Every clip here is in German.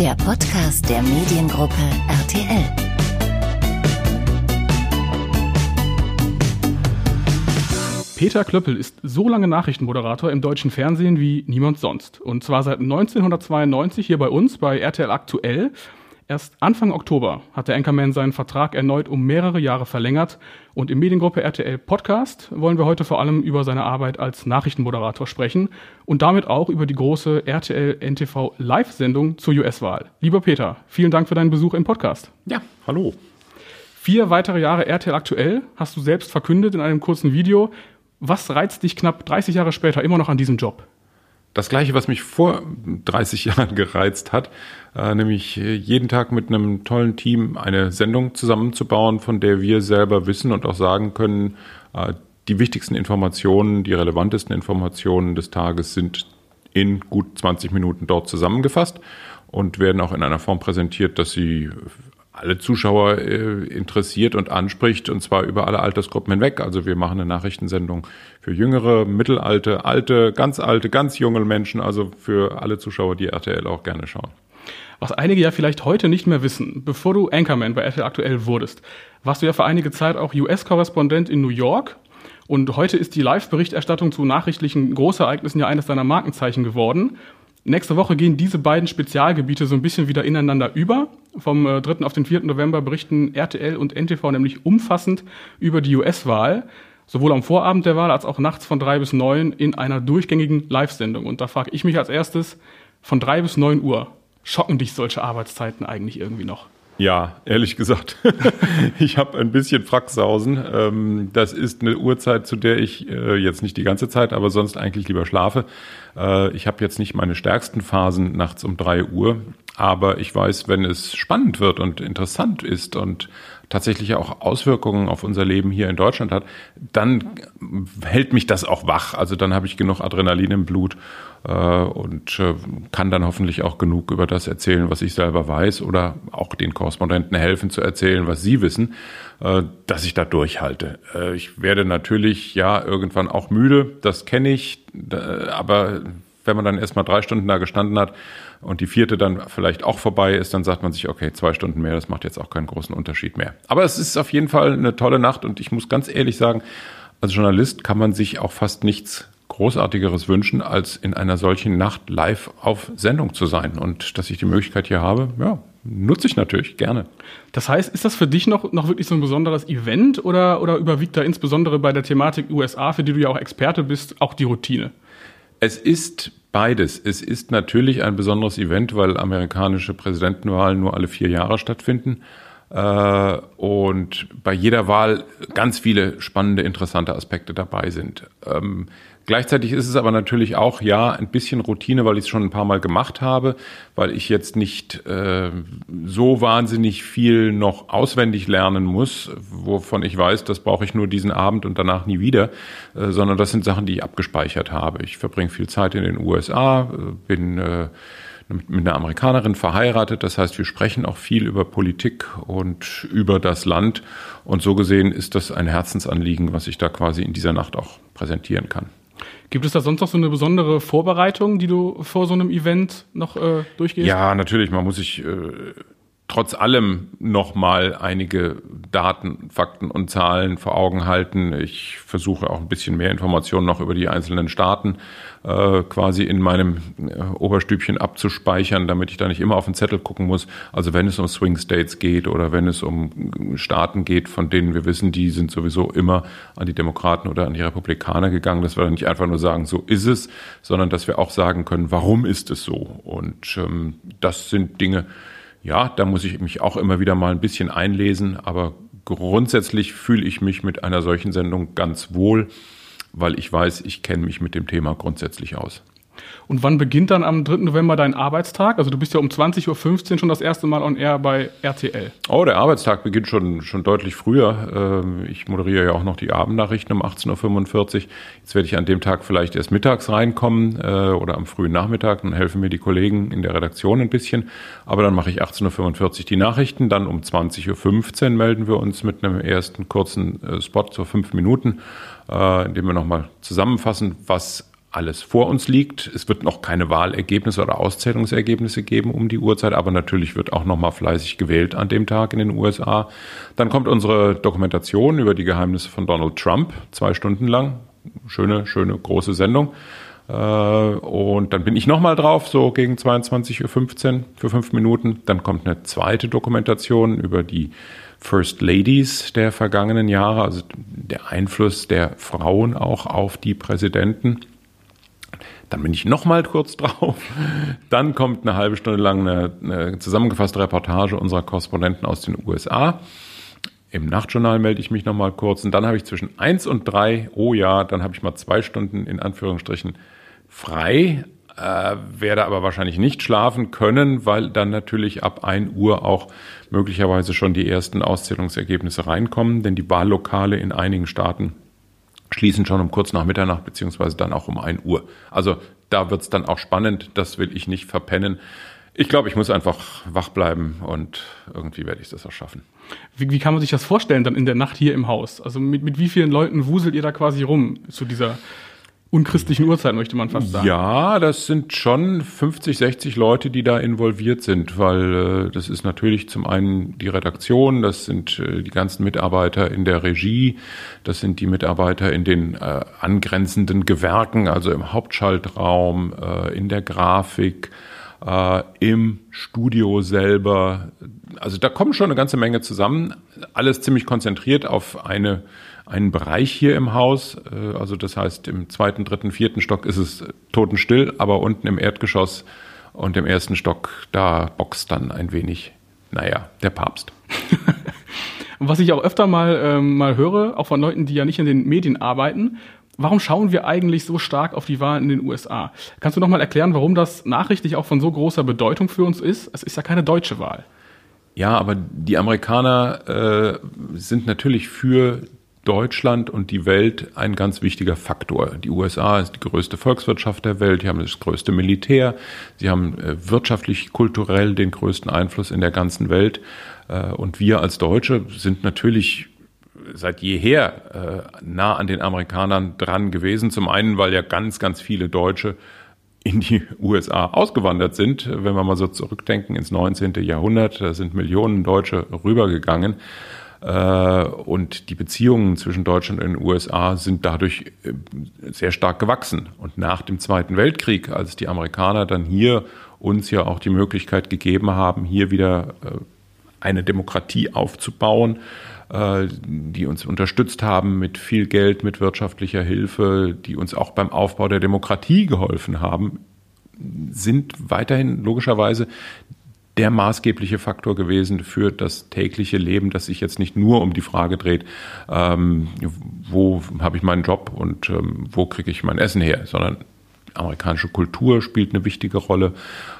der Podcast der Mediengruppe RTL. Peter Klöppel ist so lange Nachrichtenmoderator im deutschen Fernsehen wie niemand sonst. Und zwar seit 1992 hier bei uns bei RTL Aktuell. Erst Anfang Oktober hat der Anchorman seinen Vertrag erneut um mehrere Jahre verlängert. Und im Mediengruppe RTL Podcast wollen wir heute vor allem über seine Arbeit als Nachrichtenmoderator sprechen und damit auch über die große RTL NTV Live-Sendung zur US-Wahl. Lieber Peter, vielen Dank für deinen Besuch im Podcast. Ja, hallo. Vier weitere Jahre RTL Aktuell hast du selbst verkündet in einem kurzen Video. Was reizt dich knapp 30 Jahre später immer noch an diesem Job? Das Gleiche, was mich vor 30 Jahren gereizt hat, äh, nämlich jeden Tag mit einem tollen Team eine Sendung zusammenzubauen, von der wir selber wissen und auch sagen können, äh, die wichtigsten Informationen, die relevantesten Informationen des Tages sind in gut 20 Minuten dort zusammengefasst und werden auch in einer Form präsentiert, dass sie alle Zuschauer äh, interessiert und anspricht, und zwar über alle Altersgruppen hinweg. Also wir machen eine Nachrichtensendung für jüngere, mittelalte, alte, ganz alte, ganz junge Menschen, also für alle Zuschauer, die RTL auch gerne schauen. Was einige ja vielleicht heute nicht mehr wissen, bevor du Anchorman bei RTL aktuell wurdest, warst du ja für einige Zeit auch US-Korrespondent in New York. Und heute ist die Live-Berichterstattung zu nachrichtlichen Großereignissen ja eines deiner Markenzeichen geworden. Nächste Woche gehen diese beiden Spezialgebiete so ein bisschen wieder ineinander über. Vom 3. Äh, auf den 4. November berichten RTL und NTV nämlich umfassend über die US-Wahl, sowohl am Vorabend der Wahl als auch nachts von drei bis neun in einer durchgängigen Live-Sendung. Und da frage ich mich als erstes, von drei bis neun Uhr, schocken dich solche Arbeitszeiten eigentlich irgendwie noch? Ja, ehrlich gesagt. ich habe ein bisschen Fracksausen. Ähm, das ist eine Uhrzeit, zu der ich äh, jetzt nicht die ganze Zeit, aber sonst eigentlich lieber schlafe. Äh, ich habe jetzt nicht meine stärksten Phasen nachts um drei Uhr, aber ich weiß, wenn es spannend wird und interessant ist und tatsächlich auch Auswirkungen auf unser Leben hier in Deutschland hat, dann hält mich das auch wach. Also dann habe ich genug Adrenalin im Blut äh, und äh, kann dann hoffentlich auch genug über das erzählen, was ich selber weiß oder auch den Korrespondenten helfen zu erzählen, was sie wissen, äh, dass ich da durchhalte. Äh, ich werde natürlich ja irgendwann auch müde, das kenne ich, aber wenn man dann erstmal drei Stunden da gestanden hat und die vierte dann vielleicht auch vorbei ist, dann sagt man sich, okay, zwei Stunden mehr, das macht jetzt auch keinen großen Unterschied mehr. Aber es ist auf jeden Fall eine tolle Nacht und ich muss ganz ehrlich sagen, als Journalist kann man sich auch fast nichts Großartigeres wünschen, als in einer solchen Nacht live auf Sendung zu sein. Und dass ich die Möglichkeit hier habe, ja, nutze ich natürlich gerne. Das heißt, ist das für dich noch, noch wirklich so ein besonderes Event oder, oder überwiegt da insbesondere bei der Thematik USA, für die du ja auch Experte bist, auch die Routine? Es ist beides. Es ist natürlich ein besonderes Event, weil amerikanische Präsidentenwahlen nur alle vier Jahre stattfinden. Äh, und bei jeder Wahl ganz viele spannende, interessante Aspekte dabei sind. Ähm, Gleichzeitig ist es aber natürlich auch, ja, ein bisschen Routine, weil ich es schon ein paar Mal gemacht habe, weil ich jetzt nicht äh, so wahnsinnig viel noch auswendig lernen muss, wovon ich weiß, das brauche ich nur diesen Abend und danach nie wieder, äh, sondern das sind Sachen, die ich abgespeichert habe. Ich verbringe viel Zeit in den USA, äh, bin äh, mit einer Amerikanerin verheiratet. Das heißt, wir sprechen auch viel über Politik und über das Land. Und so gesehen ist das ein Herzensanliegen, was ich da quasi in dieser Nacht auch präsentieren kann. Gibt es da sonst noch so eine besondere Vorbereitung, die du vor so einem Event noch äh, durchgehst? Ja, natürlich. Man muss sich äh, trotz allem nochmal einige Daten, Fakten und Zahlen vor Augen halten. Ich versuche auch ein bisschen mehr Informationen noch über die einzelnen Staaten äh, quasi in meinem äh, Oberstübchen abzuspeichern, damit ich da nicht immer auf den Zettel gucken muss. Also wenn es um Swing States geht oder wenn es um Staaten geht, von denen wir wissen, die sind sowieso immer an die Demokraten oder an die Republikaner gegangen, dass wir nicht einfach nur sagen, so ist es, sondern dass wir auch sagen können, warum ist es so? Und ähm, das sind Dinge, ja, da muss ich mich auch immer wieder mal ein bisschen einlesen, aber grundsätzlich fühle ich mich mit einer solchen Sendung ganz wohl, weil ich weiß, ich kenne mich mit dem Thema grundsätzlich aus. Und wann beginnt dann am 3. November dein Arbeitstag? Also du bist ja um 20.15 Uhr schon das erste Mal on air bei RTL. Oh, der Arbeitstag beginnt schon, schon deutlich früher. Ähm, ich moderiere ja auch noch die Abendnachrichten um 18.45 Uhr. Jetzt werde ich an dem Tag vielleicht erst mittags reinkommen äh, oder am frühen Nachmittag. Dann helfen mir die Kollegen in der Redaktion ein bisschen. Aber dann mache ich 18.45 Uhr die Nachrichten. Dann um 20.15 Uhr melden wir uns mit einem ersten kurzen äh, Spot, so fünf Minuten, äh, in dem wir nochmal zusammenfassen, was alles vor uns liegt. Es wird noch keine Wahlergebnisse oder Auszählungsergebnisse geben um die Uhrzeit, aber natürlich wird auch noch mal fleißig gewählt an dem Tag in den USA. Dann kommt unsere Dokumentation über die Geheimnisse von Donald Trump, zwei Stunden lang. Schöne, schöne, große Sendung. Äh, und dann bin ich nochmal drauf, so gegen 22.15 Uhr für fünf Minuten. Dann kommt eine zweite Dokumentation über die First Ladies der vergangenen Jahre, also der Einfluss der Frauen auch auf die Präsidenten. Dann bin ich noch mal kurz drauf. Dann kommt eine halbe Stunde lang eine, eine zusammengefasste Reportage unserer Korrespondenten aus den USA. Im Nachtjournal melde ich mich noch mal kurz. Und dann habe ich zwischen eins und drei, oh ja, dann habe ich mal zwei Stunden in Anführungsstrichen frei, äh, werde aber wahrscheinlich nicht schlafen können, weil dann natürlich ab ein Uhr auch möglicherweise schon die ersten Auszählungsergebnisse reinkommen, denn die Wahllokale in einigen Staaten schließen schon um kurz nach Mitternacht beziehungsweise dann auch um ein Uhr. Also da wird's dann auch spannend, das will ich nicht verpennen. Ich glaube, ich muss einfach wach bleiben und irgendwie werde ich das auch schaffen. Wie, wie, kann man sich das vorstellen dann in der Nacht hier im Haus? Also mit, mit wie vielen Leuten wuselt ihr da quasi rum zu dieser unchristlichen Uhrzeit, möchte man fast sagen. Ja, das sind schon 50, 60 Leute, die da involviert sind, weil äh, das ist natürlich zum einen die Redaktion, das sind äh, die ganzen Mitarbeiter in der Regie, das sind die Mitarbeiter in den äh, angrenzenden Gewerken, also im Hauptschaltraum, äh, in der Grafik, äh, im Studio selber. Also da kommen schon eine ganze Menge zusammen, alles ziemlich konzentriert auf eine einen Bereich hier im Haus. Äh, also das heißt, im zweiten, dritten, vierten Stock ist es totenstill, aber unten im Erdgeschoss und im ersten Stock, da boxt dann ein wenig, naja, der Papst. und was ich auch öfter mal, ähm, mal höre, auch von Leuten, die ja nicht in den Medien arbeiten, warum schauen wir eigentlich so stark auf die Wahlen in den USA? Kannst du nochmal erklären, warum das nachrichtlich auch von so großer Bedeutung für uns ist? Es ist ja keine deutsche Wahl. Ja, aber die Amerikaner äh, sind natürlich für Deutschland und die Welt ein ganz wichtiger Faktor. Die USA ist die größte Volkswirtschaft der Welt, sie haben das größte Militär, sie haben äh, wirtschaftlich, kulturell den größten Einfluss in der ganzen Welt. Äh, und wir als Deutsche sind natürlich seit jeher äh, nah an den Amerikanern dran gewesen. Zum einen, weil ja ganz, ganz viele Deutsche in die USA ausgewandert sind. Wenn wir mal so zurückdenken ins 19. Jahrhundert, da sind Millionen Deutsche rübergegangen. Äh, und die Beziehungen zwischen Deutschland und den USA sind dadurch äh, sehr stark gewachsen. Und nach dem Zweiten Weltkrieg, als die Amerikaner dann hier uns ja auch die Möglichkeit gegeben haben, hier wieder äh, eine Demokratie aufzubauen, die uns unterstützt haben mit viel Geld, mit wirtschaftlicher Hilfe, die uns auch beim Aufbau der Demokratie geholfen haben, sind weiterhin logischerweise der maßgebliche Faktor gewesen für das tägliche Leben, das sich jetzt nicht nur um die Frage dreht, ähm, wo habe ich meinen Job und ähm, wo kriege ich mein Essen her, sondern amerikanische Kultur spielt eine wichtige Rolle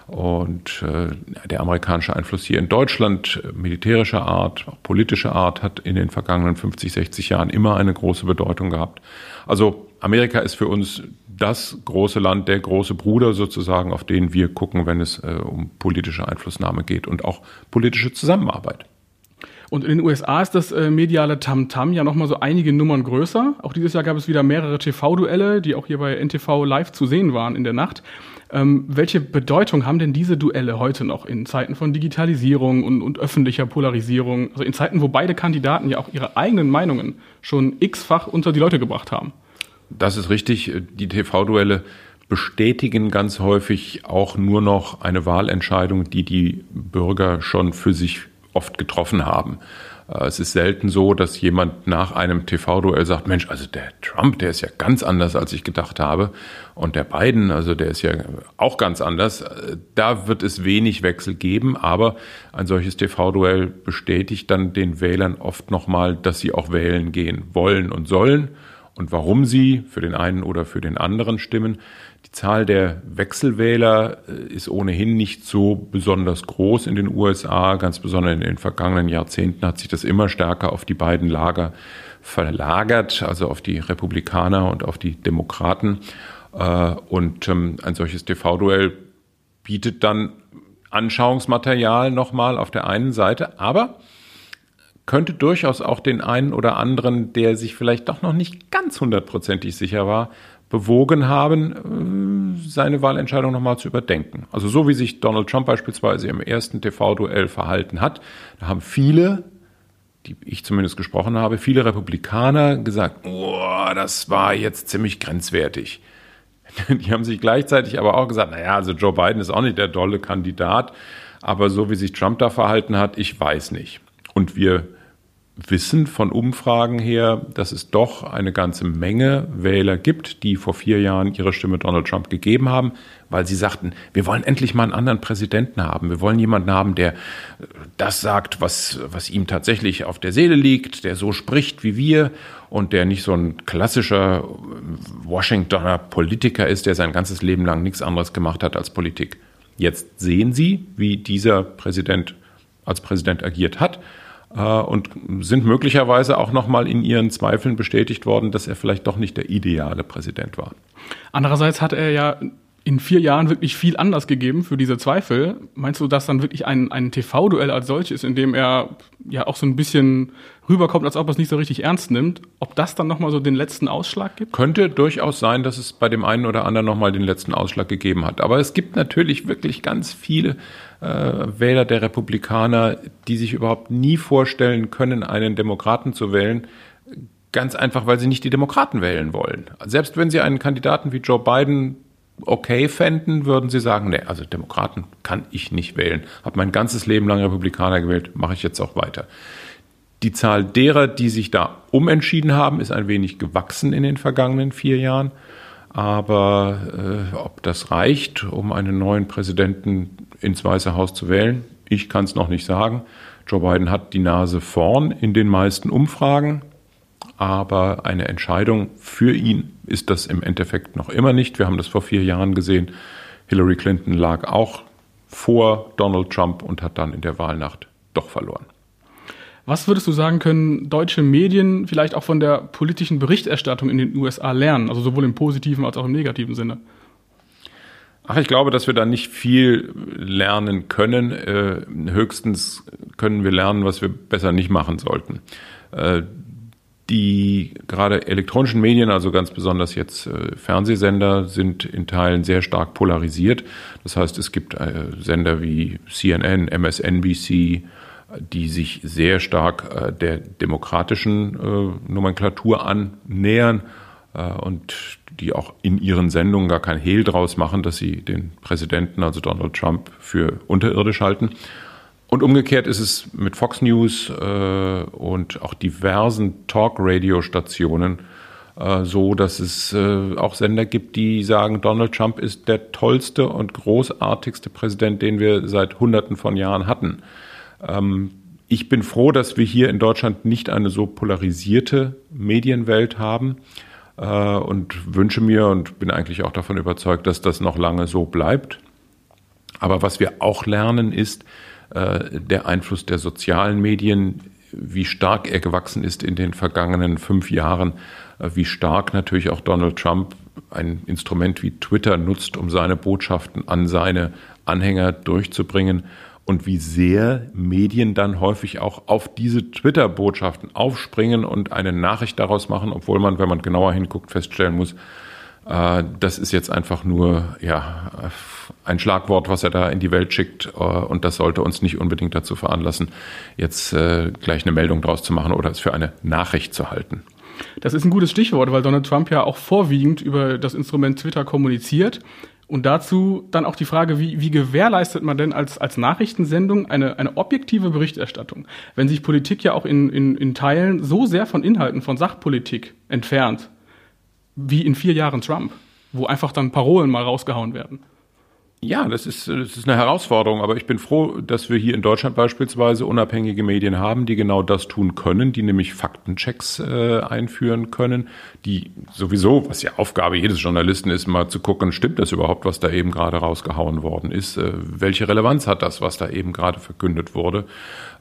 und äh, der amerikanische Einfluss hier in Deutschland, militärischer Art, politischer Art, hat in den vergangenen 50, 60 Jahren immer eine große Bedeutung gehabt. Also Amerika ist für uns das große Land, der große Bruder sozusagen, auf den wir gucken, wenn es äh, um politische Einflussnahme geht und auch politische Zusammenarbeit. Und in den USA ist das äh, mediale Tamtam -Tam ja nochmal so einige Nummern größer. Auch dieses Jahr gab es wieder mehrere TV-Duelle, die auch hier bei NTV live zu sehen waren in der Nacht. Ähm, welche Bedeutung haben denn diese Duelle heute noch in Zeiten von Digitalisierung und, und öffentlicher Polarisierung? Also in Zeiten, wo beide Kandidaten ja auch ihre eigenen Meinungen schon x-fach unter die Leute gebracht haben. Das ist richtig. Die TV-Duelle bestätigen ganz häufig auch nur noch eine Wahlentscheidung, die die Bürger schon für sich oft getroffen haben. Äh, es ist selten so, dass jemand nach einem TV-Duell sagt, Mensch, also der Trump, der ist ja ganz anders, als ich gedacht habe. Und der Biden, also der ist ja auch ganz anders. Äh, da wird es wenig Wechsel geben, aber ein solches TV-Duell bestätigt dann den Wählern oft nochmal, dass sie auch wählen gehen wollen und sollen und warum sie für den einen oder für den anderen stimmen. Die Zahl der Wechselwähler äh, ist ohnehin nicht so besonders groß in den USA. Ganz besonders in den vergangenen Jahrzehnten hat sich das immer stärker auf die beiden Lager verlagert, also auf die Republikaner und auf die Demokraten. Äh, und ähm, ein solches TV-Duell bietet dann Anschauungsmaterial nochmal auf der einen Seite, aber könnte durchaus auch den einen oder anderen, der sich vielleicht doch noch nicht ganz hundertprozentig sicher war, bewogen haben, äh, seine Wahlentscheidung nochmal zu überdenken. Also so wie sich Donald Trump beispielsweise im ersten TV-Duell verhalten hat, da haben viele, die ich zumindest gesprochen habe, viele Republikaner gesagt, oh, das war jetzt ziemlich grenzwertig. Die haben sich gleichzeitig aber auch gesagt, naja, also Joe Biden ist auch nicht der dolle Kandidat, aber so wie sich Trump da verhalten hat, ich weiß nicht. Und wir wissen von Umfragen her, dass es doch eine ganze Menge Wähler gibt, die vor vier Jahren ihre Stimme Donald Trump gegeben haben, weil sie sagten, wir wollen endlich mal einen anderen Präsidenten haben. Wir wollen jemanden haben, der das sagt, was, was ihm tatsächlich auf der Seele liegt, der so spricht wie wir und der nicht so ein klassischer Washingtoner Politiker ist, der sein ganzes Leben lang nichts anderes gemacht hat als Politik. Jetzt sehen Sie, wie dieser Präsident als Präsident agiert hat äh, und sind möglicherweise auch nochmal in ihren Zweifeln bestätigt worden, dass er vielleicht doch nicht der ideale Präsident war. Andererseits hat er ja in vier Jahren wirklich viel anders gegeben für diese Zweifel. Meinst du, dass dann wirklich ein, ein TV-Duell als solches, in dem er ja auch so ein bisschen rüberkommt, als ob er es nicht so richtig ernst nimmt, ob das dann nochmal so den letzten Ausschlag gibt? Könnte durchaus sein, dass es bei dem einen oder anderen nochmal den letzten Ausschlag gegeben hat. Aber es gibt natürlich wirklich ganz viele äh, Wähler der Republikaner, die sich überhaupt nie vorstellen können, einen Demokraten zu wählen. Ganz einfach, weil sie nicht die Demokraten wählen wollen. Selbst wenn sie einen Kandidaten wie Joe Biden okay fänden, würden sie sagen, nee, also Demokraten kann ich nicht wählen. Habe mein ganzes Leben lang Republikaner gewählt, mache ich jetzt auch weiter. Die Zahl derer, die sich da umentschieden haben, ist ein wenig gewachsen in den vergangenen vier Jahren. Aber äh, ob das reicht, um einen neuen Präsidenten ins Weiße Haus zu wählen, ich kann es noch nicht sagen. Joe Biden hat die Nase vorn in den meisten Umfragen, aber eine Entscheidung für ihn ist das im Endeffekt noch immer nicht. Wir haben das vor vier Jahren gesehen. Hillary Clinton lag auch vor Donald Trump und hat dann in der Wahlnacht doch verloren. Was würdest du sagen, können deutsche Medien vielleicht auch von der politischen Berichterstattung in den USA lernen, also sowohl im positiven als auch im negativen Sinne? Ach, ich glaube, dass wir da nicht viel lernen können. Äh, höchstens können wir lernen, was wir besser nicht machen sollten. Äh, die gerade elektronischen Medien, also ganz besonders jetzt äh, Fernsehsender, sind in Teilen sehr stark polarisiert. Das heißt, es gibt äh, Sender wie CNN, MSNBC, die sich sehr stark äh, der demokratischen Nomenklatur annähern äh, und die auch in ihren Sendungen gar kein Hehl draus machen, dass sie den Präsidenten, also Donald Trump, für unterirdisch halten. Und umgekehrt ist es mit Fox News äh, und auch diversen Talk-Radio-Stationen äh, so, dass es äh, auch Sender gibt, die sagen, Donald Trump ist der tollste und großartigste Präsident, den wir seit Hunderten von Jahren hatten. Ähm, ich bin froh, dass wir hier in Deutschland nicht eine so polarisierte Medienwelt haben äh, und wünsche mir und bin eigentlich auch davon überzeugt, dass das noch lange so bleibt. Aber was wir auch lernen, ist der Einfluss der sozialen Medien, wie stark er gewachsen ist in den vergangenen fünf Jahren, äh, wie stark natürlich auch Donald Trump ein Instrument wie Twitter nutzt, um seine Botschaften an seine Anhänger durchzubringen und wie sehr Medien dann häufig auch auf diese Twitter-Botschaften aufspringen und eine Nachricht daraus machen, obwohl man, wenn man genauer hinguckt, feststellen muss, äh, das ist jetzt einfach nur ja, ein Schlagwort, was er da in die Welt schickt äh, und das sollte uns nicht unbedingt dazu veranlassen, jetzt äh, gleich eine Meldung draus zu machen oder es für eine Nachricht zu halten. Das ist ein gutes Stichwort, weil Donald Trump ja auch vorwiegend über das Instrument Twitter kommuniziert. Und dazu dann auch die Frage, wie, wie gewährleistet man denn als, als Nachrichtensendung eine, eine objektive Berichterstattung, wenn sich Politik ja auch in, in, in Teilen so sehr von Inhalten von Sachpolitik entfernt, wie in vier Jahren Trump, wo einfach dann Parolen mal rausgehauen werden? Ja, das ist, das ist eine Herausforderung, aber ich bin froh, dass wir hier in Deutschland beispielsweise unabhängige Medien haben, die genau das tun können, die nämlich Faktenchecks äh, einführen können, die sowieso, was ja Aufgabe jedes Journalisten ist, mal zu gucken, stimmt das überhaupt, was da eben gerade rausgehauen worden ist, äh, welche Relevanz hat das, was da eben gerade verkündet wurde.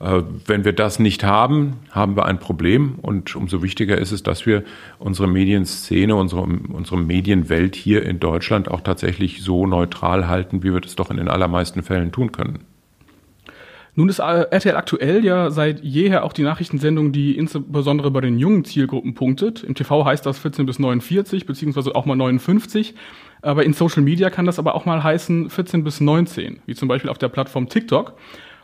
Äh, wenn wir das nicht haben, haben wir ein Problem und umso wichtiger ist es, dass wir unsere Medienszene, unsere, unsere Medienwelt hier in Deutschland auch tatsächlich so neutral halten, halten, wie wir das doch in den allermeisten Fällen tun können. Nun ist RTL aktuell ja seit jeher auch die Nachrichtensendung, die insbesondere bei den jungen Zielgruppen punktet. Im TV heißt das 14 bis 49, beziehungsweise auch mal 59. Aber in Social Media kann das aber auch mal heißen 14 bis 19, wie zum Beispiel auf der Plattform TikTok.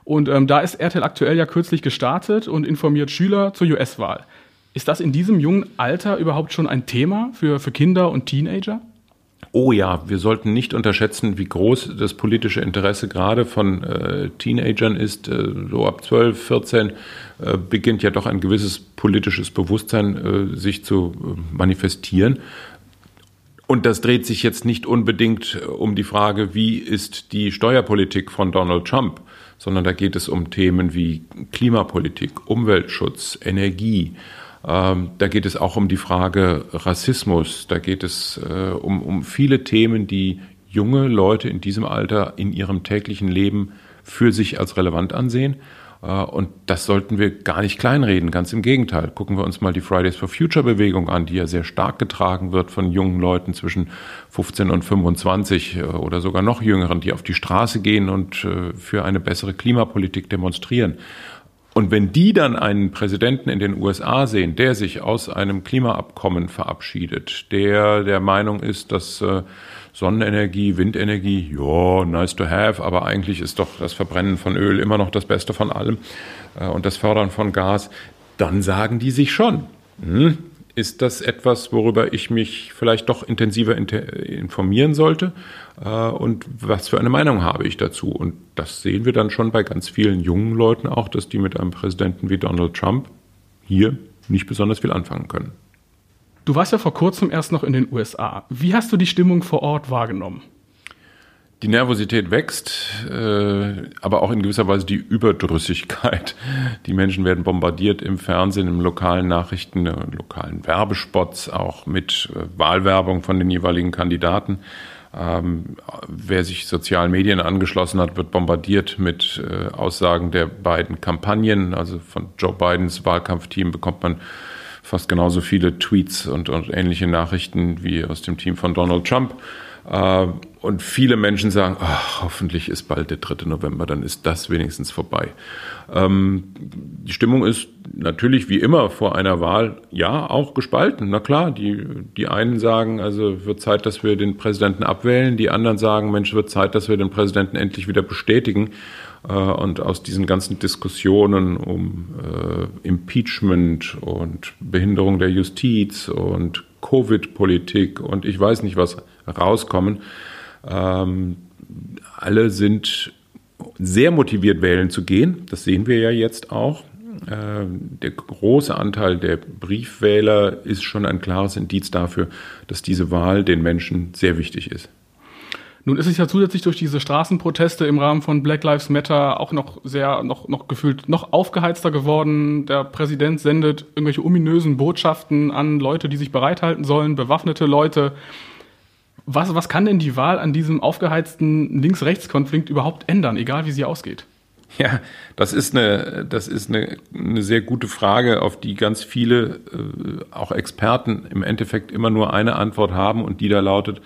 Und ähm, da ist RTL aktuell ja kürzlich gestartet und informiert Schüler zur US-Wahl. Ist das in diesem jungen Alter überhaupt schon ein Thema für, für Kinder und Teenager? Oh ja, wir sollten nicht unterschätzen, wie groß das politische Interesse gerade von äh, Teenagern ist. Äh, so ab 12, 14 äh, beginnt ja doch ein gewisses politisches Bewusstsein äh, sich zu äh, manifestieren. Und das dreht sich jetzt nicht unbedingt äh, um die Frage, wie ist die Steuerpolitik von Donald Trump, sondern da geht es um Themen wie Klimapolitik, Umweltschutz, Energie. Ähm, da geht es auch um die Frage Rassismus. Da geht es äh, um, um viele Themen, die junge Leute in diesem Alter in ihrem täglichen Leben für sich als relevant ansehen. Äh, und das sollten wir gar nicht kleinreden, ganz im Gegenteil. Gucken wir uns mal die Fridays for Future Bewegung an, die ja sehr stark getragen wird von jungen Leuten zwischen 15 und 25 äh, oder sogar noch jüngeren, die auf die Straße gehen und äh, für eine bessere Klimapolitik demonstrieren. Und wenn die dann einen Präsidenten in den USA sehen, der sich aus einem Klimaabkommen verabschiedet, der der Meinung ist, dass Sonnenenergie, Windenergie, ja, nice to have, aber eigentlich ist doch das Verbrennen von Öl immer noch das Beste von allem äh, und das Fördern von Gas, dann sagen die sich schon, hm, ist das etwas, worüber ich mich vielleicht doch intensiver informieren sollte? Äh, und was für eine Meinung habe ich dazu? Und das sehen wir dann schon bei ganz vielen jungen Leuten auch, dass die mit einem Präsidenten wie Donald Trump hier nicht besonders viel anfangen können. Du warst ja vor kurzem erst noch in den USA. Wie hast du die Stimmung vor Ort wahrgenommen? Die Nervosität wächst, äh, aber auch in gewisser Weise die Überdrüssigkeit. Die Menschen werden bombardiert im Fernsehen, im lokalen Nachrichten, äh, lokalen Werbespots, auch mit äh, Wahlwerbung von den jeweiligen Kandidaten. Ähm, wer sich sozialen Medien angeschlossen hat, wird bombardiert mit Aussagen der beiden Kampagnen. Also von Joe Bidens Wahlkampfteam bekommt man fast genauso viele Tweets und, und ähnliche Nachrichten wie aus dem Team von Donald Trump. Äh, und viele Menschen sagen, ach, hoffentlich ist bald der 3. November, dann ist das wenigstens vorbei. Ähm, die Stimmung ist natürlich wie immer vor einer Wahl, ja, auch gespalten. Na klar, die, die einen sagen, also wird Zeit, dass wir den Präsidenten abwählen. Die anderen sagen, Mensch, wird Zeit, dass wir den Präsidenten endlich wieder bestätigen. Äh, und aus diesen ganzen Diskussionen um äh, Impeachment und Behinderung der Justiz und Covid-Politik und ich weiß nicht was rauskommen, ähm, alle sind sehr motiviert, wählen zu gehen. Das sehen wir ja jetzt auch. Äh, der große Anteil der Briefwähler ist schon ein klares Indiz dafür, dass diese Wahl den Menschen sehr wichtig ist. Nun ist es ja zusätzlich durch diese Straßenproteste im Rahmen von Black Lives Matter auch noch sehr, noch, noch gefühlt noch aufgeheizter geworden. Der Präsident sendet irgendwelche ominösen Botschaften an Leute, die sich bereithalten sollen, bewaffnete Leute. Was, was kann denn die Wahl an diesem aufgeheizten Links-Rechts-Konflikt überhaupt ändern, egal wie sie ausgeht? Ja, das ist eine, das ist eine, eine sehr gute Frage, auf die ganz viele, äh, auch Experten im Endeffekt immer nur eine Antwort haben und die da lautet,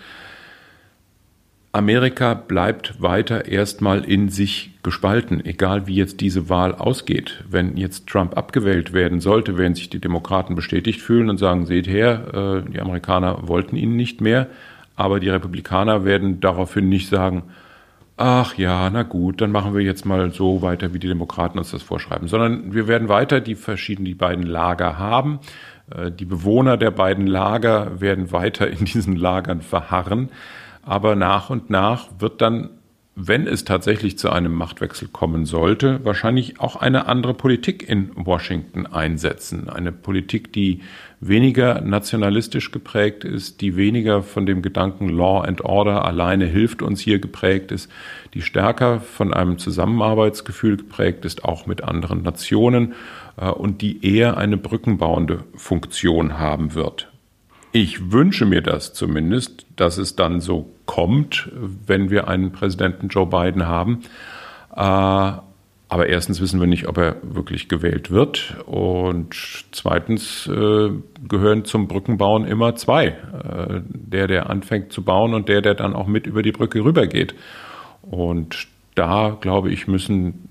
Amerika bleibt weiter erstmal in sich gespalten, egal wie jetzt diese Wahl ausgeht. Wenn jetzt Trump abgewählt werden sollte, werden sich die Demokraten bestätigt fühlen und sagen, seht her, äh, die Amerikaner wollten ihn nicht mehr, aber die Republikaner werden daraufhin nicht sagen, ach ja, na gut, dann machen wir jetzt mal so weiter, wie die Demokraten uns das vorschreiben, sondern wir werden weiter die verschiedenen, die beiden Lager haben. Äh, die Bewohner der beiden Lager werden weiter in diesen Lagern verharren. Aber nach und nach wird dann, wenn es tatsächlich zu einem Machtwechsel kommen sollte, wahrscheinlich auch eine andere Politik in Washington einsetzen. Eine Politik, die weniger nationalistisch geprägt ist, die weniger von dem Gedanken Law and Order alleine hilft uns hier geprägt ist, die stärker von einem Zusammenarbeitsgefühl geprägt ist, auch mit anderen Nationen äh, und die eher eine brückenbauende Funktion haben wird. Ich wünsche mir das zumindest, dass es dann so kommt, wenn wir einen Präsidenten Joe Biden haben. Äh, aber erstens wissen wir nicht, ob er wirklich gewählt wird. Und zweitens äh, gehören zum Brückenbauen immer zwei. Äh, der, der anfängt zu bauen und der, der dann auch mit über die Brücke rübergeht. Und da, glaube ich, müssen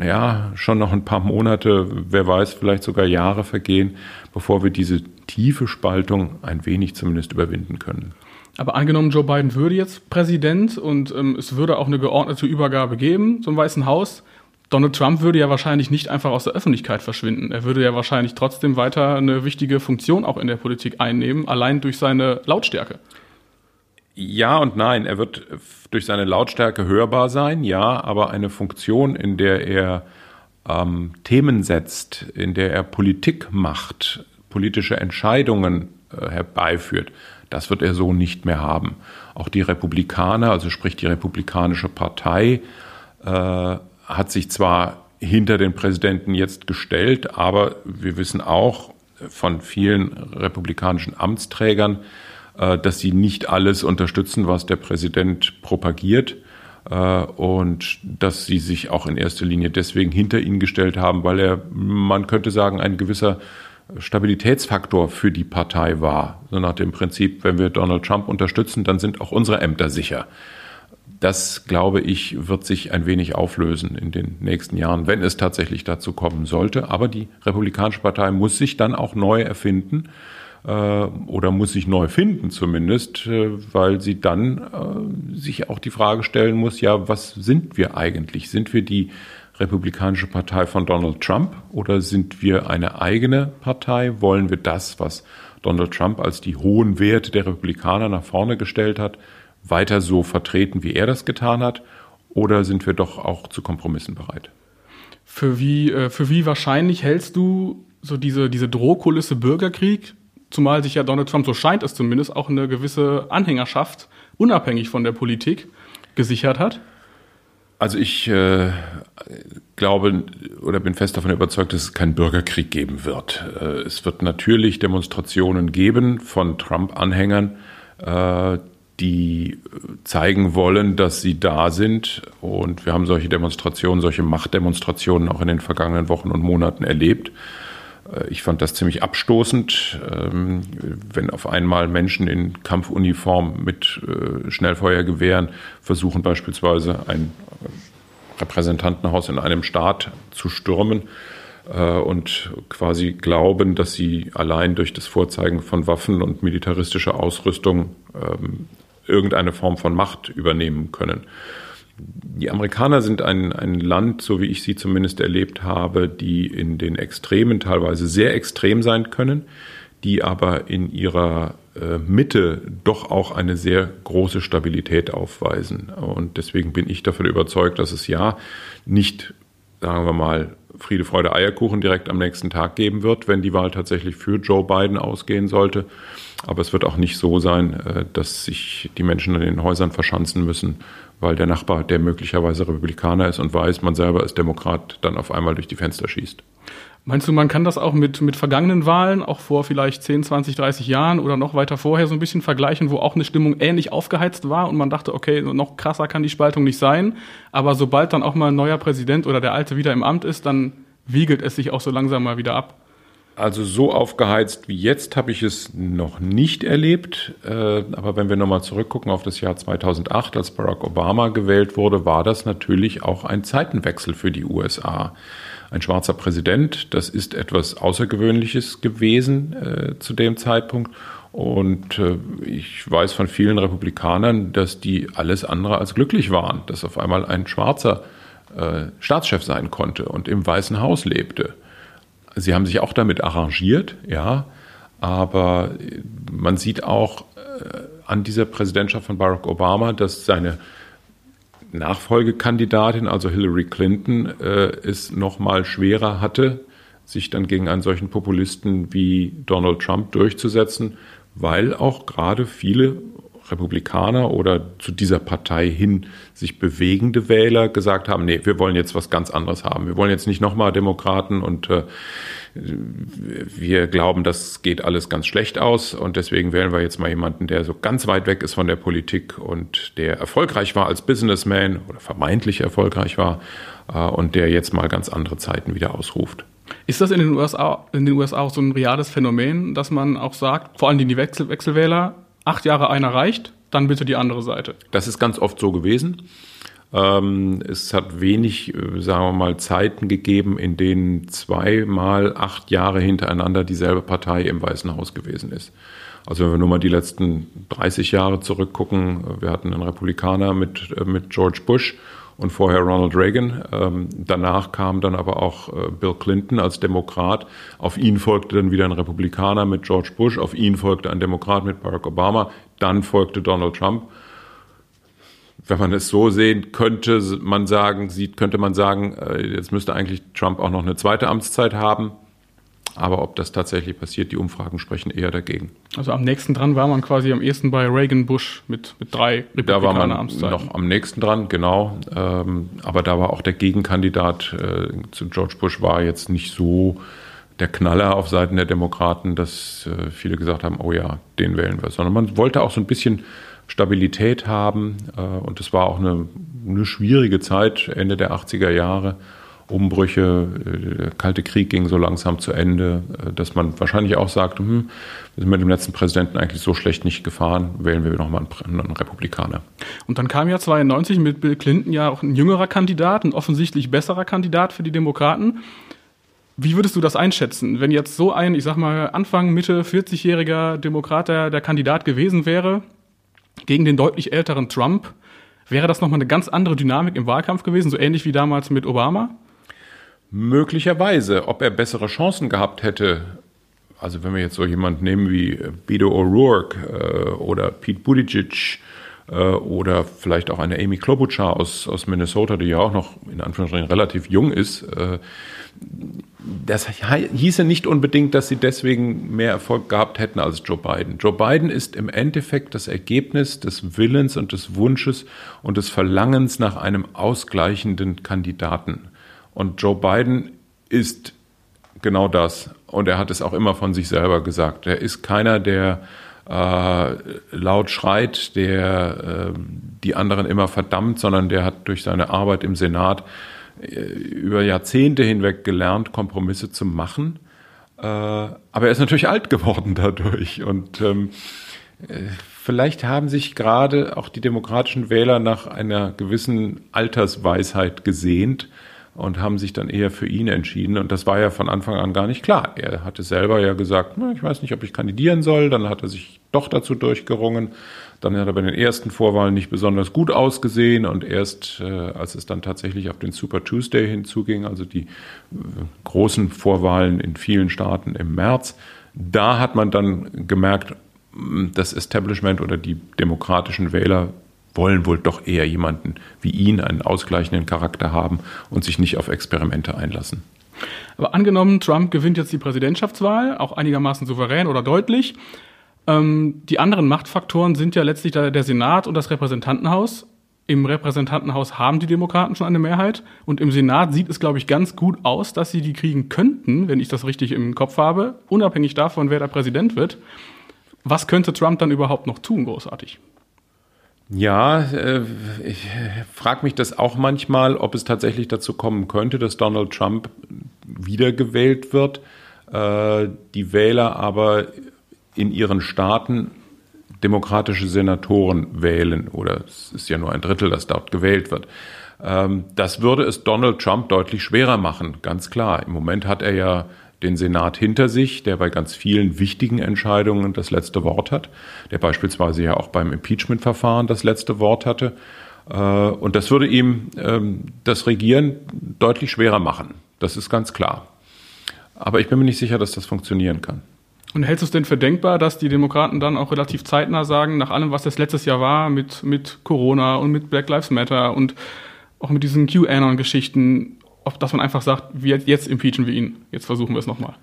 ja schon noch ein paar Monate, wer weiß, vielleicht sogar Jahre vergehen, bevor wir diese tiefe Spaltung ein wenig zumindest überwinden können. Aber angenommen, Joe Biden würde jetzt Präsident und ähm, es würde auch eine geordnete Übergabe geben zum Weißen Haus. Donald Trump würde ja wahrscheinlich nicht einfach aus der Öffentlichkeit verschwinden. Er würde ja wahrscheinlich trotzdem weiter eine wichtige Funktion auch in der Politik einnehmen, allein durch seine Lautstärke. Ja und nein. Er wird durch seine Lautstärke hörbar sein, ja, aber eine Funktion, in der er ähm, Themen setzt, in der er Politik macht, politische Entscheidungen äh, herbeiführt, das wird er so nicht mehr haben. Auch die Republikaner, also sprich die Republikanische Partei, äh, hat sich zwar hinter den Präsidenten jetzt gestellt, aber wir wissen auch von vielen republikanischen Amtsträgern, äh, dass sie nicht alles unterstützen, was der Präsident propagiert und dass sie sich auch in erster Linie deswegen hinter ihn gestellt haben, weil er, man könnte sagen, ein gewisser Stabilitätsfaktor für die Partei war. So nach dem Prinzip, wenn wir Donald Trump unterstützen, dann sind auch unsere Ämter sicher. Das, glaube ich, wird sich ein wenig auflösen in den nächsten Jahren, wenn es tatsächlich dazu kommen sollte. Aber die Republikanische Partei muss sich dann auch neu erfinden äh, oder muss sich neu finden zumindest, äh, weil sie dann äh, sich auch die Frage stellen muss, ja, was sind wir eigentlich? Sind wir die Republikanische Partei von Donald Trump oder sind wir eine eigene Partei? Wollen wir das, was Donald Trump als die hohen Werte der Republikaner nach vorne gestellt hat, weiter so vertreten, wie er das getan hat? Oder sind wir doch auch zu Kompromissen bereit? Für wie, äh, für wie wahrscheinlich hältst du so diese, diese Drohkulisse Bürgerkrieg, zumal sich ja Donald Trump, so scheint es zumindest, auch eine gewisse Anhängerschaft, unabhängig von der Politik, gesichert hat? Also ich äh, glaube oder bin fest davon überzeugt, dass es keinen Bürgerkrieg geben wird. Äh, es wird natürlich Demonstrationen geben von Trump-Anhängern, äh, die zeigen wollen, dass sie da sind. Und wir haben solche Demonstrationen, solche Machtdemonstrationen auch in den vergangenen Wochen und Monaten erlebt. Äh, ich fand das ziemlich abstoßend, ähm, wenn auf einmal Menschen in Kampfuniform mit äh, Schnellfeuergewehren versuchen beispielsweise ein Repräsentantenhaus in einem Staat zu stürmen äh, und quasi glauben, dass sie allein durch das Vorzeigen von Waffen und militaristischer Ausrüstung ähm, irgendeine Form von Macht übernehmen können. Die Amerikaner sind ein, ein Land, so wie ich sie zumindest erlebt habe, die in den Extremen teilweise sehr extrem sein können, die aber in ihrer äh, Mitte doch auch eine sehr große Stabilität aufweisen. Und deswegen bin ich davon überzeugt, dass es ja nicht, sagen wir mal, Friede, Freude, Eierkuchen direkt am nächsten Tag geben wird, wenn die Wahl tatsächlich für Joe Biden ausgehen sollte. Aber es wird auch nicht so sein, äh, dass sich die Menschen in den Häusern verschanzen müssen, weil der Nachbar, der möglicherweise Republikaner ist und weiß, man selber ist Demokrat, dann auf einmal durch die Fenster schießt. Meinst du, man kann das auch mit, mit vergangenen Wahlen, auch vor vielleicht 10, 20, 30 Jahren oder noch weiter vorher so ein bisschen vergleichen, wo auch eine Stimmung ähnlich aufgeheizt war und man dachte, okay, noch krasser kann die Spaltung nicht sein, aber sobald dann auch mal ein neuer Präsident oder der alte wieder im Amt ist, dann wiegelt es sich auch so langsam mal wieder ab? Also so aufgeheizt wie jetzt habe ich es noch nicht erlebt. Äh, aber wenn wir nochmal zurückgucken auf das Jahr 2008, als Barack Obama gewählt wurde, war das natürlich auch ein Zeitenwechsel für die USA ein schwarzer Präsident. Das ist etwas Außergewöhnliches gewesen äh, zu dem Zeitpunkt. Und äh, ich weiß von vielen Republikanern, dass die alles andere als glücklich waren, dass auf einmal ein schwarzer äh, Staatschef sein konnte und im Weißen Haus lebte. Sie haben sich auch damit arrangiert, ja, aber man sieht auch äh, an dieser Präsidentschaft von Barack Obama, dass seine Nachfolgekandidatin, also Hillary Clinton, äh, es noch mal schwerer hatte, sich dann gegen einen solchen Populisten wie Donald Trump durchzusetzen, weil auch gerade viele Republikaner oder zu dieser Partei hin sich bewegende Wähler gesagt haben, nee, wir wollen jetzt was ganz anderes haben. Wir wollen jetzt nicht nochmal Demokraten und äh, wir glauben, das geht alles ganz schlecht aus und deswegen wählen wir jetzt mal jemanden, der so ganz weit weg ist von der Politik und der erfolgreich war als Businessman oder vermeintlich erfolgreich war äh, und der jetzt mal ganz andere Zeiten wieder ausruft. Ist das in den USA, in den USA auch so ein reales Phänomen, dass man auch sagt, vor allem die Wechsel Wechselwähler, acht Jahre einer reicht, dann bitte die andere Seite? Das ist ganz oft so gewesen. Ähm, es hat wenig, äh, sagen wir mal, Zeiten gegeben, in denen zweimal acht Jahre hintereinander dieselbe Partei im Weißen Haus gewesen ist. Also wenn wir nur mal die letzten 30 Jahre zurückgucken, wir hatten einen Republikaner mit, äh, mit George Bush und vorher Ronald Reagan. Ähm, danach kam dann aber auch äh, Bill Clinton als Demokrat. Auf ihn folgte dann wieder ein Republikaner mit George Bush. Auf ihn folgte ein Demokrat mit Barack Obama. Dann folgte Donald Trump. Wenn man es so sehen könnte, man sagen, sieht, könnte man sagen, äh, jetzt müsste eigentlich Trump auch noch eine zweite Amtszeit haben. Aber ob das tatsächlich passiert, die Umfragen sprechen eher dagegen. Also am nächsten dran war man quasi am ersten bei Reagan Bush mit, mit drei Republikaner Da war man Amtszeiten. noch am nächsten dran, genau. Ähm, aber da war auch der Gegenkandidat äh, zu George Bush war jetzt nicht so der Knaller auf Seiten der Demokraten, dass äh, viele gesagt haben, oh ja, den wählen wir. Sondern man wollte auch so ein bisschen Stabilität haben. Äh, und es war auch eine, eine schwierige Zeit, Ende der 80er Jahre Umbrüche, äh, der Kalte Krieg ging so langsam zu Ende, äh, dass man wahrscheinlich auch sagt, hm, wir sind mit dem letzten Präsidenten eigentlich so schlecht nicht gefahren, wählen wir nochmal einen, einen Republikaner. Und dann kam ja 92 mit Bill Clinton ja auch ein jüngerer Kandidat, ein offensichtlich besserer Kandidat für die Demokraten. Wie würdest du das einschätzen, wenn jetzt so ein, ich sag mal, Anfang, Mitte 40-jähriger Demokrat der, der Kandidat gewesen wäre, gegen den deutlich älteren Trump? Wäre das nochmal eine ganz andere Dynamik im Wahlkampf gewesen, so ähnlich wie damals mit Obama? Möglicherweise, ob er bessere Chancen gehabt hätte, also wenn wir jetzt so jemanden nehmen wie Beto O'Rourke äh, oder Pete Buttigieg äh, oder vielleicht auch eine Amy Klobuchar aus, aus Minnesota, die ja auch noch in Anführungsstrichen relativ jung ist, äh, das hieße nicht unbedingt, dass sie deswegen mehr Erfolg gehabt hätten als Joe Biden. Joe Biden ist im Endeffekt das Ergebnis des Willens und des Wunsches und des Verlangens nach einem ausgleichenden Kandidaten. Und Joe Biden ist genau das. Und er hat es auch immer von sich selber gesagt. Er ist keiner, der äh, laut schreit, der äh, die anderen immer verdammt, sondern der hat durch seine Arbeit im Senat äh, über Jahrzehnte hinweg gelernt, Kompromisse zu machen. Äh, aber er ist natürlich alt geworden dadurch. Und ähm, äh, vielleicht haben sich gerade auch die demokratischen Wähler nach einer gewissen Altersweisheit gesehnt und haben sich dann eher für ihn entschieden. Und das war ja von Anfang an gar nicht klar. Er hatte selber ja gesagt, ich weiß nicht, ob ich kandidieren soll. Dann hat er sich doch dazu durchgerungen. Dann hat er bei den ersten Vorwahlen nicht besonders gut ausgesehen. Und erst äh, als es dann tatsächlich auf den Super Tuesday hinzuging, also die äh, großen Vorwahlen in vielen Staaten im März, da hat man dann gemerkt, das Establishment oder die demokratischen Wähler wollen wohl doch eher jemanden wie ihn, einen ausgleichenden Charakter haben und sich nicht auf Experimente einlassen. Aber angenommen, Trump gewinnt jetzt die Präsidentschaftswahl, auch einigermaßen souverän oder deutlich. Ähm, die anderen Machtfaktoren sind ja letztlich der, der Senat und das Repräsentantenhaus. Im Repräsentantenhaus haben die Demokraten schon eine Mehrheit und im Senat sieht es, glaube ich, ganz gut aus, dass sie die kriegen könnten, wenn ich das richtig im Kopf habe, unabhängig davon, wer der Präsident wird. Was könnte Trump dann überhaupt noch tun, großartig? Ja, äh, ich frage mich das auch manchmal, ob es tatsächlich dazu kommen könnte, dass Donald Trump wiedergewählt wird, äh, die Wähler aber in ihren Staaten demokratische Senatoren wählen, oder es ist ja nur ein Drittel, das dort gewählt wird. Ähm, das würde es Donald Trump deutlich schwerer machen, ganz klar. Im Moment hat er ja den Senat hinter sich, der bei ganz vielen wichtigen Entscheidungen das letzte Wort hat, der beispielsweise ja auch beim Impeachment-Verfahren das letzte Wort hatte. Äh, und das würde ihm ähm, das Regieren deutlich schwerer machen. Das ist ganz klar. Aber ich bin mir nicht sicher, dass das funktionieren kann. Und hältst du es denn für denkbar, dass die Demokraten dann auch relativ zeitnah sagen, nach allem, was das letztes Jahr war, mit, mit Corona und mit Black Lives Matter und auch mit diesen QAnon-Geschichten, ob, dass man einfach sagt, wir, jetzt impeachen wir ihn, jetzt versuchen wir es nochmal?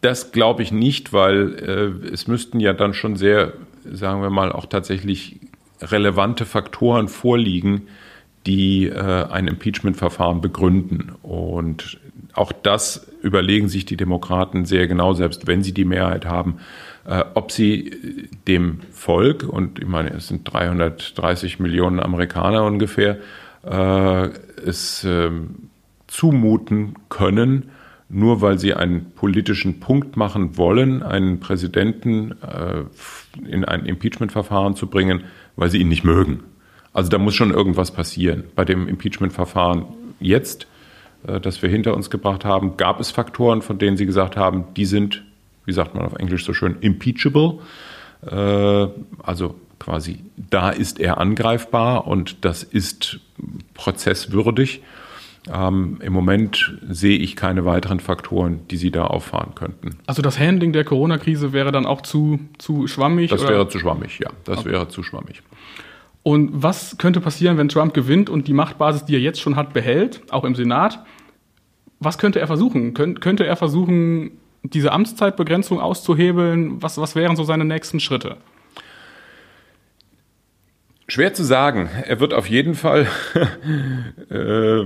Das glaube ich nicht, weil äh, es müssten ja dann schon sehr, sagen wir mal, auch tatsächlich relevante Faktoren vorliegen, die äh, ein Impeachment-Verfahren begründen. Und auch das überlegen sich die Demokraten sehr genau, selbst wenn sie die Mehrheit haben, äh, ob sie dem Volk, und ich meine, es sind 330 Millionen Amerikaner ungefähr, äh, es ähm, zumuten können, nur weil sie einen politischen Punkt machen wollen, einen Präsidenten äh, in ein Impeachment-Verfahren zu bringen, weil sie ihn nicht mögen. Also da muss schon irgendwas passieren. Bei dem Impeachment-Verfahren jetzt, äh, das wir hinter uns gebracht haben, gab es Faktoren, von denen Sie gesagt haben, die sind, wie sagt man auf Englisch so schön, impeachable. Äh, also quasi, da ist er angreifbar und das ist prozesswürdig. Ähm, Im Moment sehe ich keine weiteren Faktoren, die Sie da auffahren könnten. Also das Handling der Corona-Krise wäre dann auch zu, zu schwammig? Das oder? wäre zu schwammig, ja. Das okay. wäre zu schwammig. Und was könnte passieren, wenn Trump gewinnt und die Machtbasis, die er jetzt schon hat, behält, auch im Senat? Was könnte er versuchen? Kön könnte er versuchen, diese Amtszeitbegrenzung auszuhebeln? Was, was wären so seine nächsten Schritte? Schwer zu sagen. Er wird auf jeden Fall äh,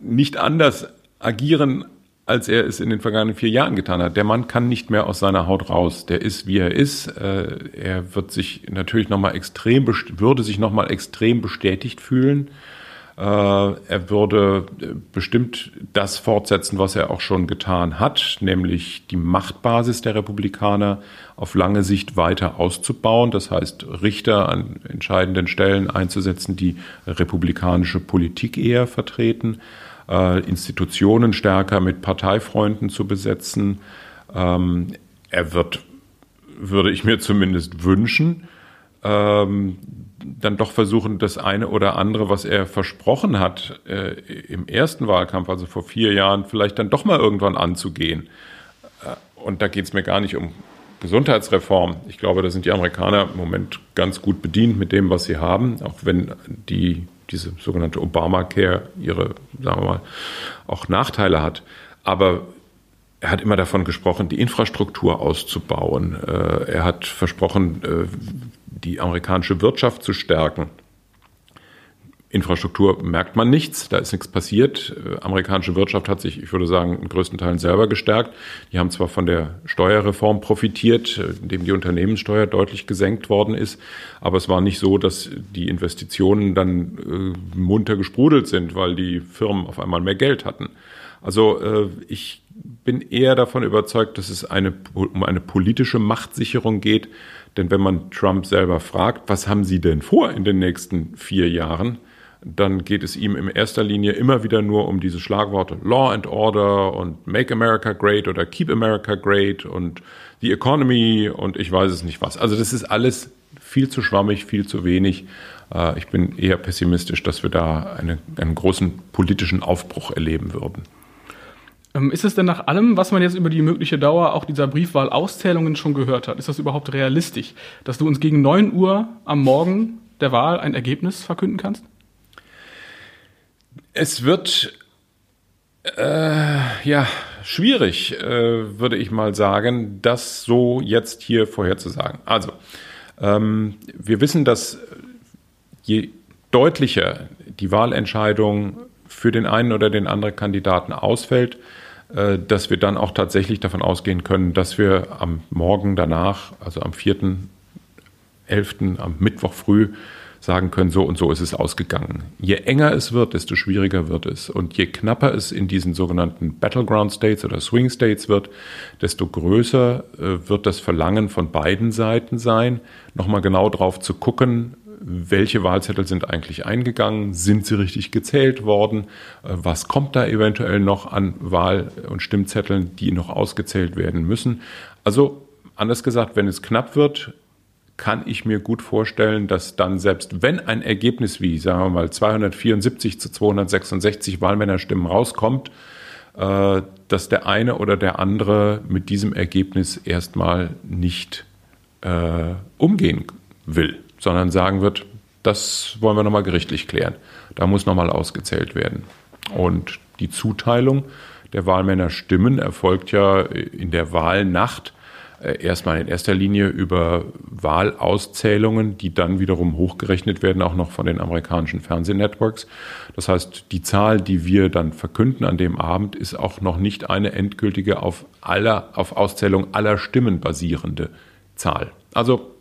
nicht anders agieren, als er es in den vergangenen vier Jahren getan hat. Der Mann kann nicht mehr aus seiner Haut raus. Der ist, wie er ist. Äh, er wird sich natürlich noch mal extrem, würde sich noch mal extrem bestätigt fühlen. Äh, er würde äh, bestimmt das fortsetzen, was er auch schon getan hat, nämlich die Machtbasis der Republikaner auf lange Sicht weiter auszubauen. Das heißt, Richter an entscheidenden Stellen einzusetzen, die republikanische Politik eher vertreten, äh, Institutionen stärker mit Parteifreunden zu besetzen. Ähm, er wird, würde ich mir zumindest wünschen, ähm, dann doch versuchen, das eine oder andere, was er versprochen hat äh, im ersten Wahlkampf, also vor vier Jahren, vielleicht dann doch mal irgendwann anzugehen. Äh, und da geht es mir gar nicht um Gesundheitsreform. Ich glaube, da sind die Amerikaner im Moment ganz gut bedient mit dem, was sie haben, auch wenn die, diese sogenannte Obamacare ihre, sagen wir mal, auch Nachteile hat. Aber er hat immer davon gesprochen, die Infrastruktur auszubauen. Äh, er hat versprochen, äh, die amerikanische Wirtschaft zu stärken. Infrastruktur merkt man nichts, da ist nichts passiert. Äh, amerikanische Wirtschaft hat sich, ich würde sagen, in größten Teilen selber gestärkt. Die haben zwar von der Steuerreform profitiert, äh, indem die Unternehmenssteuer deutlich gesenkt worden ist, aber es war nicht so, dass die Investitionen dann äh, munter gesprudelt sind, weil die Firmen auf einmal mehr Geld hatten. Also ich bin eher davon überzeugt, dass es eine, um eine politische Machtsicherung geht, denn wenn man Trump selber fragt, was haben Sie denn vor in den nächsten vier Jahren, dann geht es ihm in erster Linie immer wieder nur um diese Schlagworte Law and Order und Make America Great oder Keep America Great und the Economy und ich weiß es nicht was. Also das ist alles viel zu schwammig, viel zu wenig. Äh, ich bin eher pessimistisch, dass wir da eine, einen großen politischen Aufbruch erleben würden. Ähm, ist es denn nach allem, was man jetzt über die mögliche Dauer auch dieser Briefwahlauszählungen schon gehört hat, ist das überhaupt realistisch, dass du uns gegen 9 Uhr am Morgen der Wahl ein Ergebnis verkünden kannst? Es wird äh, ja schwierig, äh, würde ich mal sagen, das so jetzt hier vorherzusagen. Also, ähm, wir wissen, dass je deutlicher die Wahlentscheidung für den einen oder den anderen Kandidaten ausfällt, äh, dass wir dann auch tatsächlich davon ausgehen können, dass wir am Morgen danach, also am 4.11., am Mittwoch früh, sagen können, so und so ist es ausgegangen. Je enger es wird, desto schwieriger wird es. Und je knapper es in diesen sogenannten Battleground States oder Swing States wird, desto größer äh, wird das Verlangen von beiden Seiten sein, nochmal genau drauf zu gucken, welche Wahlzettel sind eigentlich eingegangen, sind sie richtig gezählt worden, äh, was kommt da eventuell noch an Wahl- und Stimmzetteln, die noch ausgezählt werden müssen. Also anders gesagt, wenn es knapp wird, kann ich mir gut vorstellen, dass dann selbst wenn ein Ergebnis wie, sagen wir mal, 274 zu 266 Wahlmännerstimmen rauskommt, äh, dass der eine oder der andere mit diesem Ergebnis erstmal nicht äh, umgehen will, sondern sagen wird, das wollen wir nochmal gerichtlich klären. Da muss nochmal ausgezählt werden. Und die Zuteilung der Wahlmännerstimmen erfolgt ja in der Wahlnacht erstmal in erster Linie über Wahlauszählungen, die dann wiederum hochgerechnet werden, auch noch von den amerikanischen Fernsehnetworks. Das heißt, die Zahl, die wir dann verkünden an dem Abend, ist auch noch nicht eine endgültige auf aller, auf Auszählung aller Stimmen basierende Zahl. Also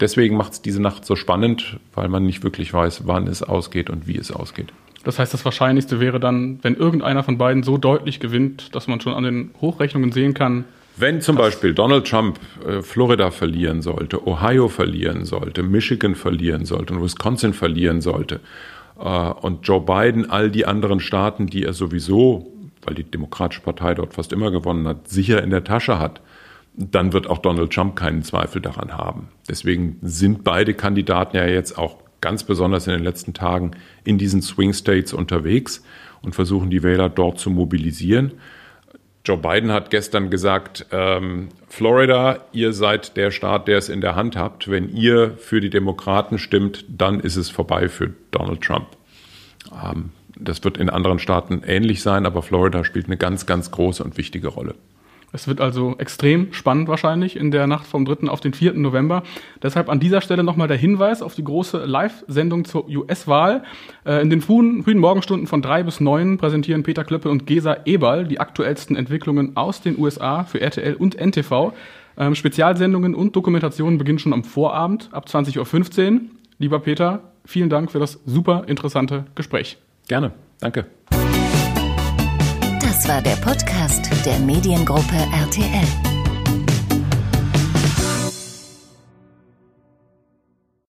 deswegen macht es diese Nacht so spannend, weil man nicht wirklich weiß, wann es ausgeht und wie es ausgeht. Das heißt, das Wahrscheinlichste wäre dann, wenn irgendeiner von beiden so deutlich gewinnt, dass man schon an den Hochrechnungen sehen kann, Wenn zum Beispiel Donald Trump äh, Florida verlieren sollte, Ohio verlieren sollte, Michigan verlieren sollte und Wisconsin verlieren sollte äh, und Joe Biden all die anderen Staaten, die er sowieso, weil die Demokratische Partei dort fast immer gewonnen hat, sicher in der Tasche hat, dann wird auch Donald Trump keinen Zweifel daran haben. Deswegen sind beide Kandidaten ja jetzt auch ganz besonders in den letzten Tagen in diesen Swing States unterwegs und versuchen die Wähler dort zu mobilisieren. Joe Biden hat gestern gesagt, ähm, Florida, ihr seid der Staat, der es in der Hand habt. Wenn ihr für die Demokraten stimmt, dann ist es vorbei für Donald Trump. Ähm, das wird in anderen Staaten ähnlich sein, aber Florida spielt eine ganz, ganz große und wichtige Rolle. Es wird also extrem spannend wahrscheinlich in der Nacht vom 3. auf den 4. November. Deshalb an dieser Stelle nochmal der Hinweis auf die große Live-Sendung zur US-Wahl. Äh, in den frühen, frühen Morgenstunden von drei bis neun präsentieren Peter Klöppel und Gesa Eberl die aktuellsten Entwicklungen aus den USA für RTL und NTV. Ähm, Spezialsendungen und Dokumentationen beginnen schon am Vorabend ab 20.15 Uhr. Lieber Peter, vielen Dank für das super interessante Gespräch. Gerne, danke. Das war der Podcast der Mediengruppe RTL.